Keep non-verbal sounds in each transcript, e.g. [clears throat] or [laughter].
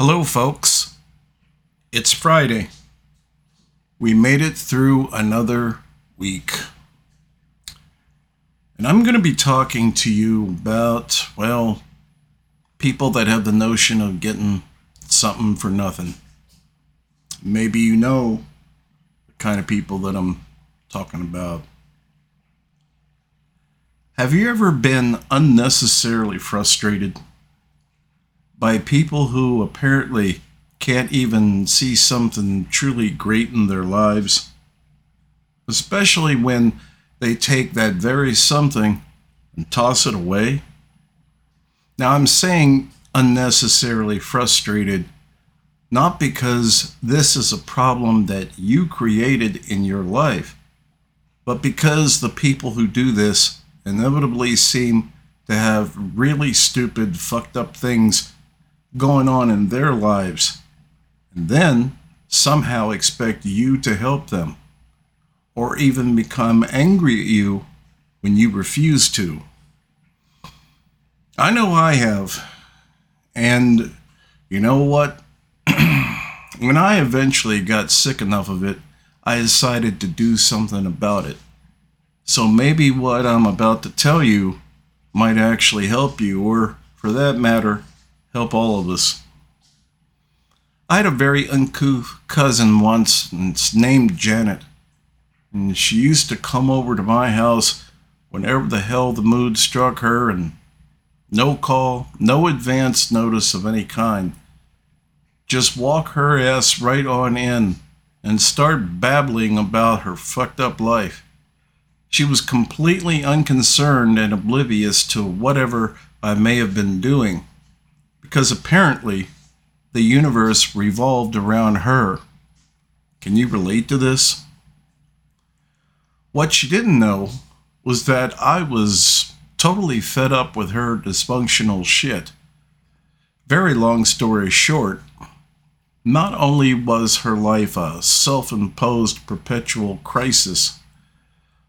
Hello, folks. It's Friday. We made it through another week. And I'm going to be talking to you about, well, people that have the notion of getting something for nothing. Maybe you know the kind of people that I'm talking about. Have you ever been unnecessarily frustrated by people who apparently can't even see something truly great in their lives? Especially when they take that very something and toss it away? Now, I'm saying unnecessarily frustrated not because this is a problem that you created in your life, but because the people who do this inevitably seem to have really stupid, fucked up things going on in their lives, and then somehow expect you to help them, or even become angry at you when you refuse to. I know I have. And you know what? [clears throat] when I eventually got sick enough of it, I decided to do something about it. So maybe what I'm about to tell you might actually help you, or for that matter, help all of us. I had a very uncouth cousin once, and it's named Janet. And she used to come over to my house whenever the hell the mood struck her and no call, no advance notice of any kind. Just walk her ass right on in and start babbling about her fucked up life. She was completely unconcerned and oblivious to whatever I may have been doing, because apparently the universe revolved around her. Can you relate to this? What she didn't know was that I was totally fed up with her dysfunctional shit. Very long story short, not only was her life a self imposed perpetual crisis,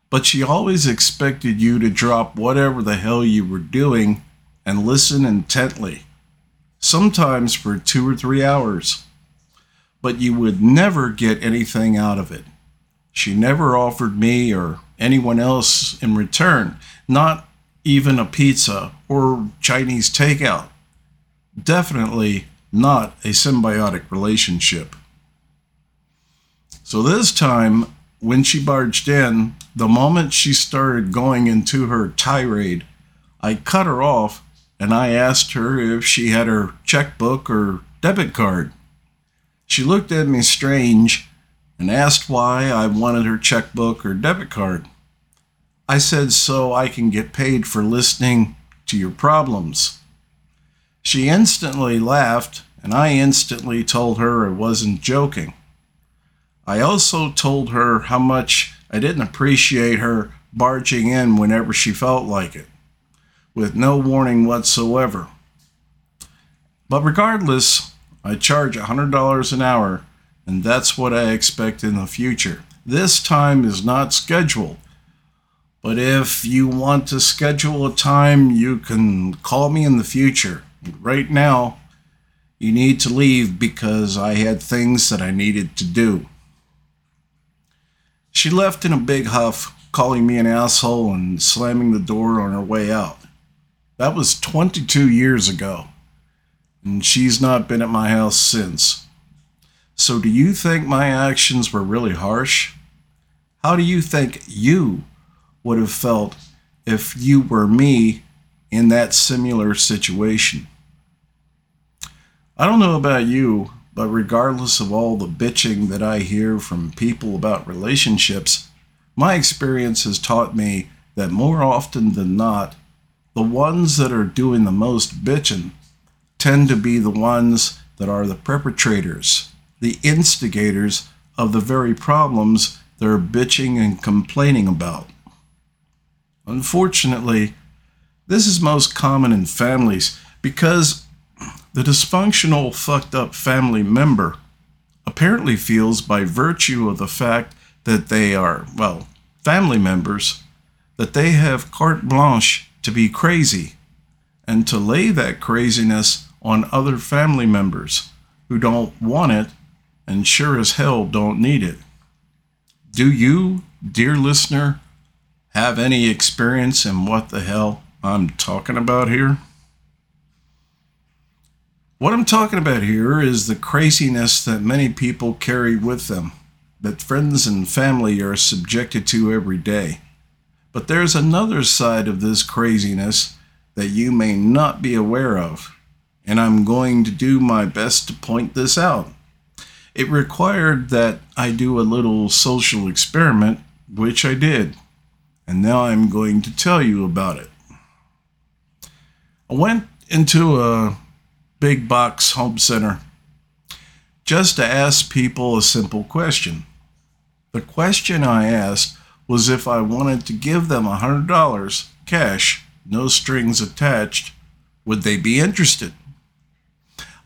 but she always expected you to drop whatever the hell you were doing and listen intently, sometimes for two or three hours. But you would never get anything out of it. She never offered me or anyone else in return, not even a pizza or Chinese takeout. Definitely not a symbiotic relationship. So this time, when she barged in, the moment she started going into her tirade, I cut her off and I asked her if she had her checkbook or debit card. She looked at me strange and asked why I wanted her checkbook or debit card. I said, so I can get paid for listening to your problems. She instantly laughed, and I instantly told her I wasn't joking. I also told her how much I didn't appreciate her barging in whenever she felt like it, with no warning whatsoever. But regardless, I charge $100 an hour, and that's what I expect in the future. This time is not scheduled but if you want to schedule a time, you can call me in the future. Right now, you need to leave because I had things that I needed to do. She left in a big huff, calling me an asshole and slamming the door on her way out. That was 22 years ago, and she's not been at my house since. So, do you think my actions were really harsh? How do you think you would have felt if you were me in that similar situation. I don't know about you, but regardless of all the bitching that I hear from people about relationships, my experience has taught me that more often than not, the ones that are doing the most bitching tend to be the ones that are the perpetrators, the instigators of the very problems they're bitching and complaining about. Unfortunately, this is most common in families because the dysfunctional, fucked up family member apparently feels, by virtue of the fact that they are, well, family members, that they have carte blanche to be crazy and to lay that craziness on other family members, who don't want it and sure as hell don't need it. Do you, dear listener, have any experience in what the hell I'm talking about here? What I'm talking about here is the craziness that many people carry with them, that friends and family are subjected to every day. But there's another side of this craziness that you may not be aware of, and I'm going to do my best to point this out. It required that I do a little social experiment, which I did, and now I'm going to tell you about it. I went into a big box home center just to ask people a simple question. The question I asked was if I wanted to give them a $100 cash, no strings attached, would they be interested?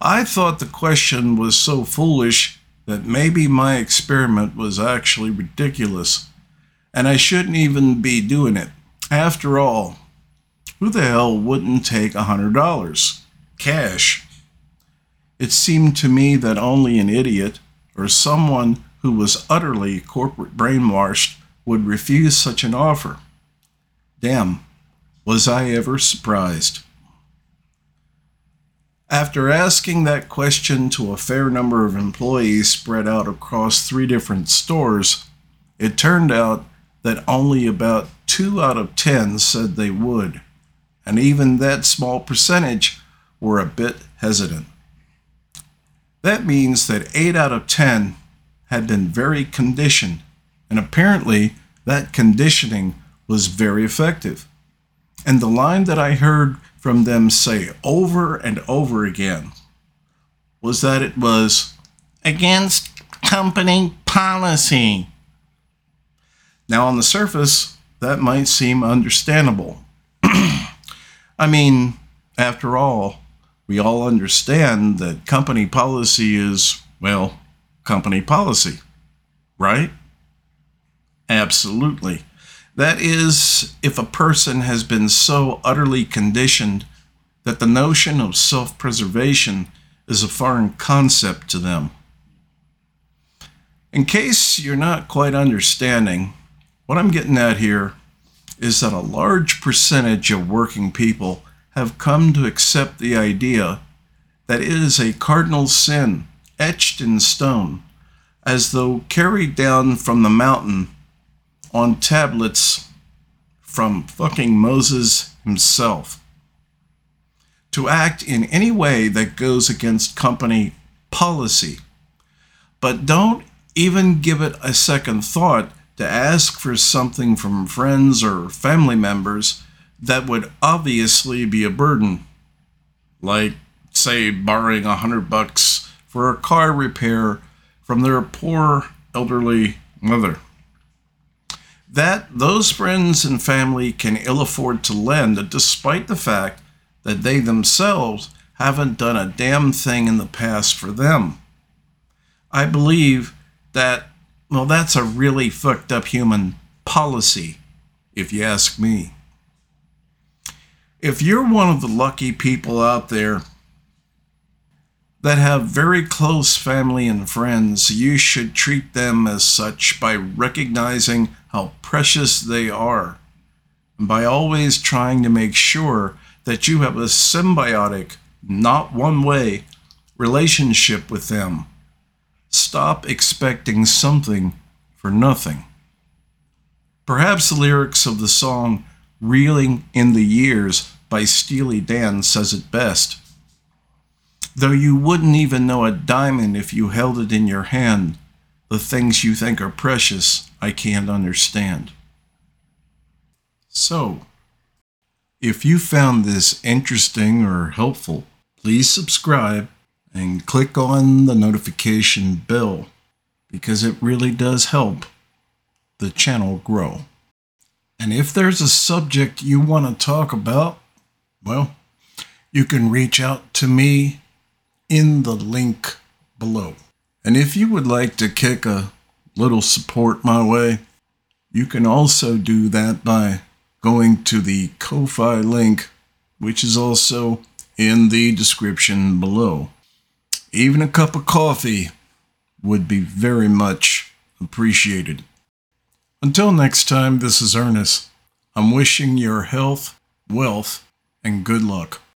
I thought the question was so foolish that maybe my experiment was actually ridiculous and I shouldn't even be doing it. After all, who the hell wouldn't take a $100 cash? It seemed to me that only an idiot or someone who was utterly corporate brainwashed would refuse such an offer. Damn, was I ever surprised. After asking that question to a fair number of employees spread out across three different stores, it turned out that only about two out of ten said they would, and even that small percentage were a bit hesitant. That means that eight out of ten had been very conditioned and apparently, that conditioning was very effective. And the line that I heard from them say over and over again was that it was against company policy. Now, on the surface, that might seem understandable. [clears throat] I mean, after all, we all understand that company policy is, well, company policy, right? Absolutely. That is, if a person has been so utterly conditioned that the notion of self preservation is a foreign concept to them. In case you're not quite understanding, what I'm getting at here is that a large percentage of working people have come to accept the idea that it is a cardinal sin etched in stone, as though carried down from the mountain on tablets from fucking Moses himself. To act in any way that goes against company policy. But don't even give it a second thought to ask for something from friends or family members that would obviously be a burden. Like, say, borrowing a hundred bucks for a car repair from their poor elderly mother that those friends and family can ill afford to lend despite the fact that they themselves haven't done a damn thing in the past for them. I believe that, well, that's a really fucked up human policy, if you ask me. If you're one of the lucky people out there that have very close family and friends, you should treat them as such by recognizing how precious they are, and by always trying to make sure that you have a symbiotic, not one way, relationship with them. Stop expecting something for nothing. Perhaps the lyrics of the song Reeling in the Years by Steely Dan says it best though you wouldn't even know a diamond if you held it in your hand, the things you think are precious, I can't understand. So, if you found this interesting or helpful, please subscribe and click on the notification bell because it really does help the channel grow. And if there's a subject you want to talk about, well, you can reach out to me in the link below. And if you would like to kick a little support my way, you can also do that by going to the Ko-Fi link, which is also in the description below. Even a cup of coffee would be very much appreciated. Until next time, this is Earnest. I'm wishing your health, wealth, and good luck.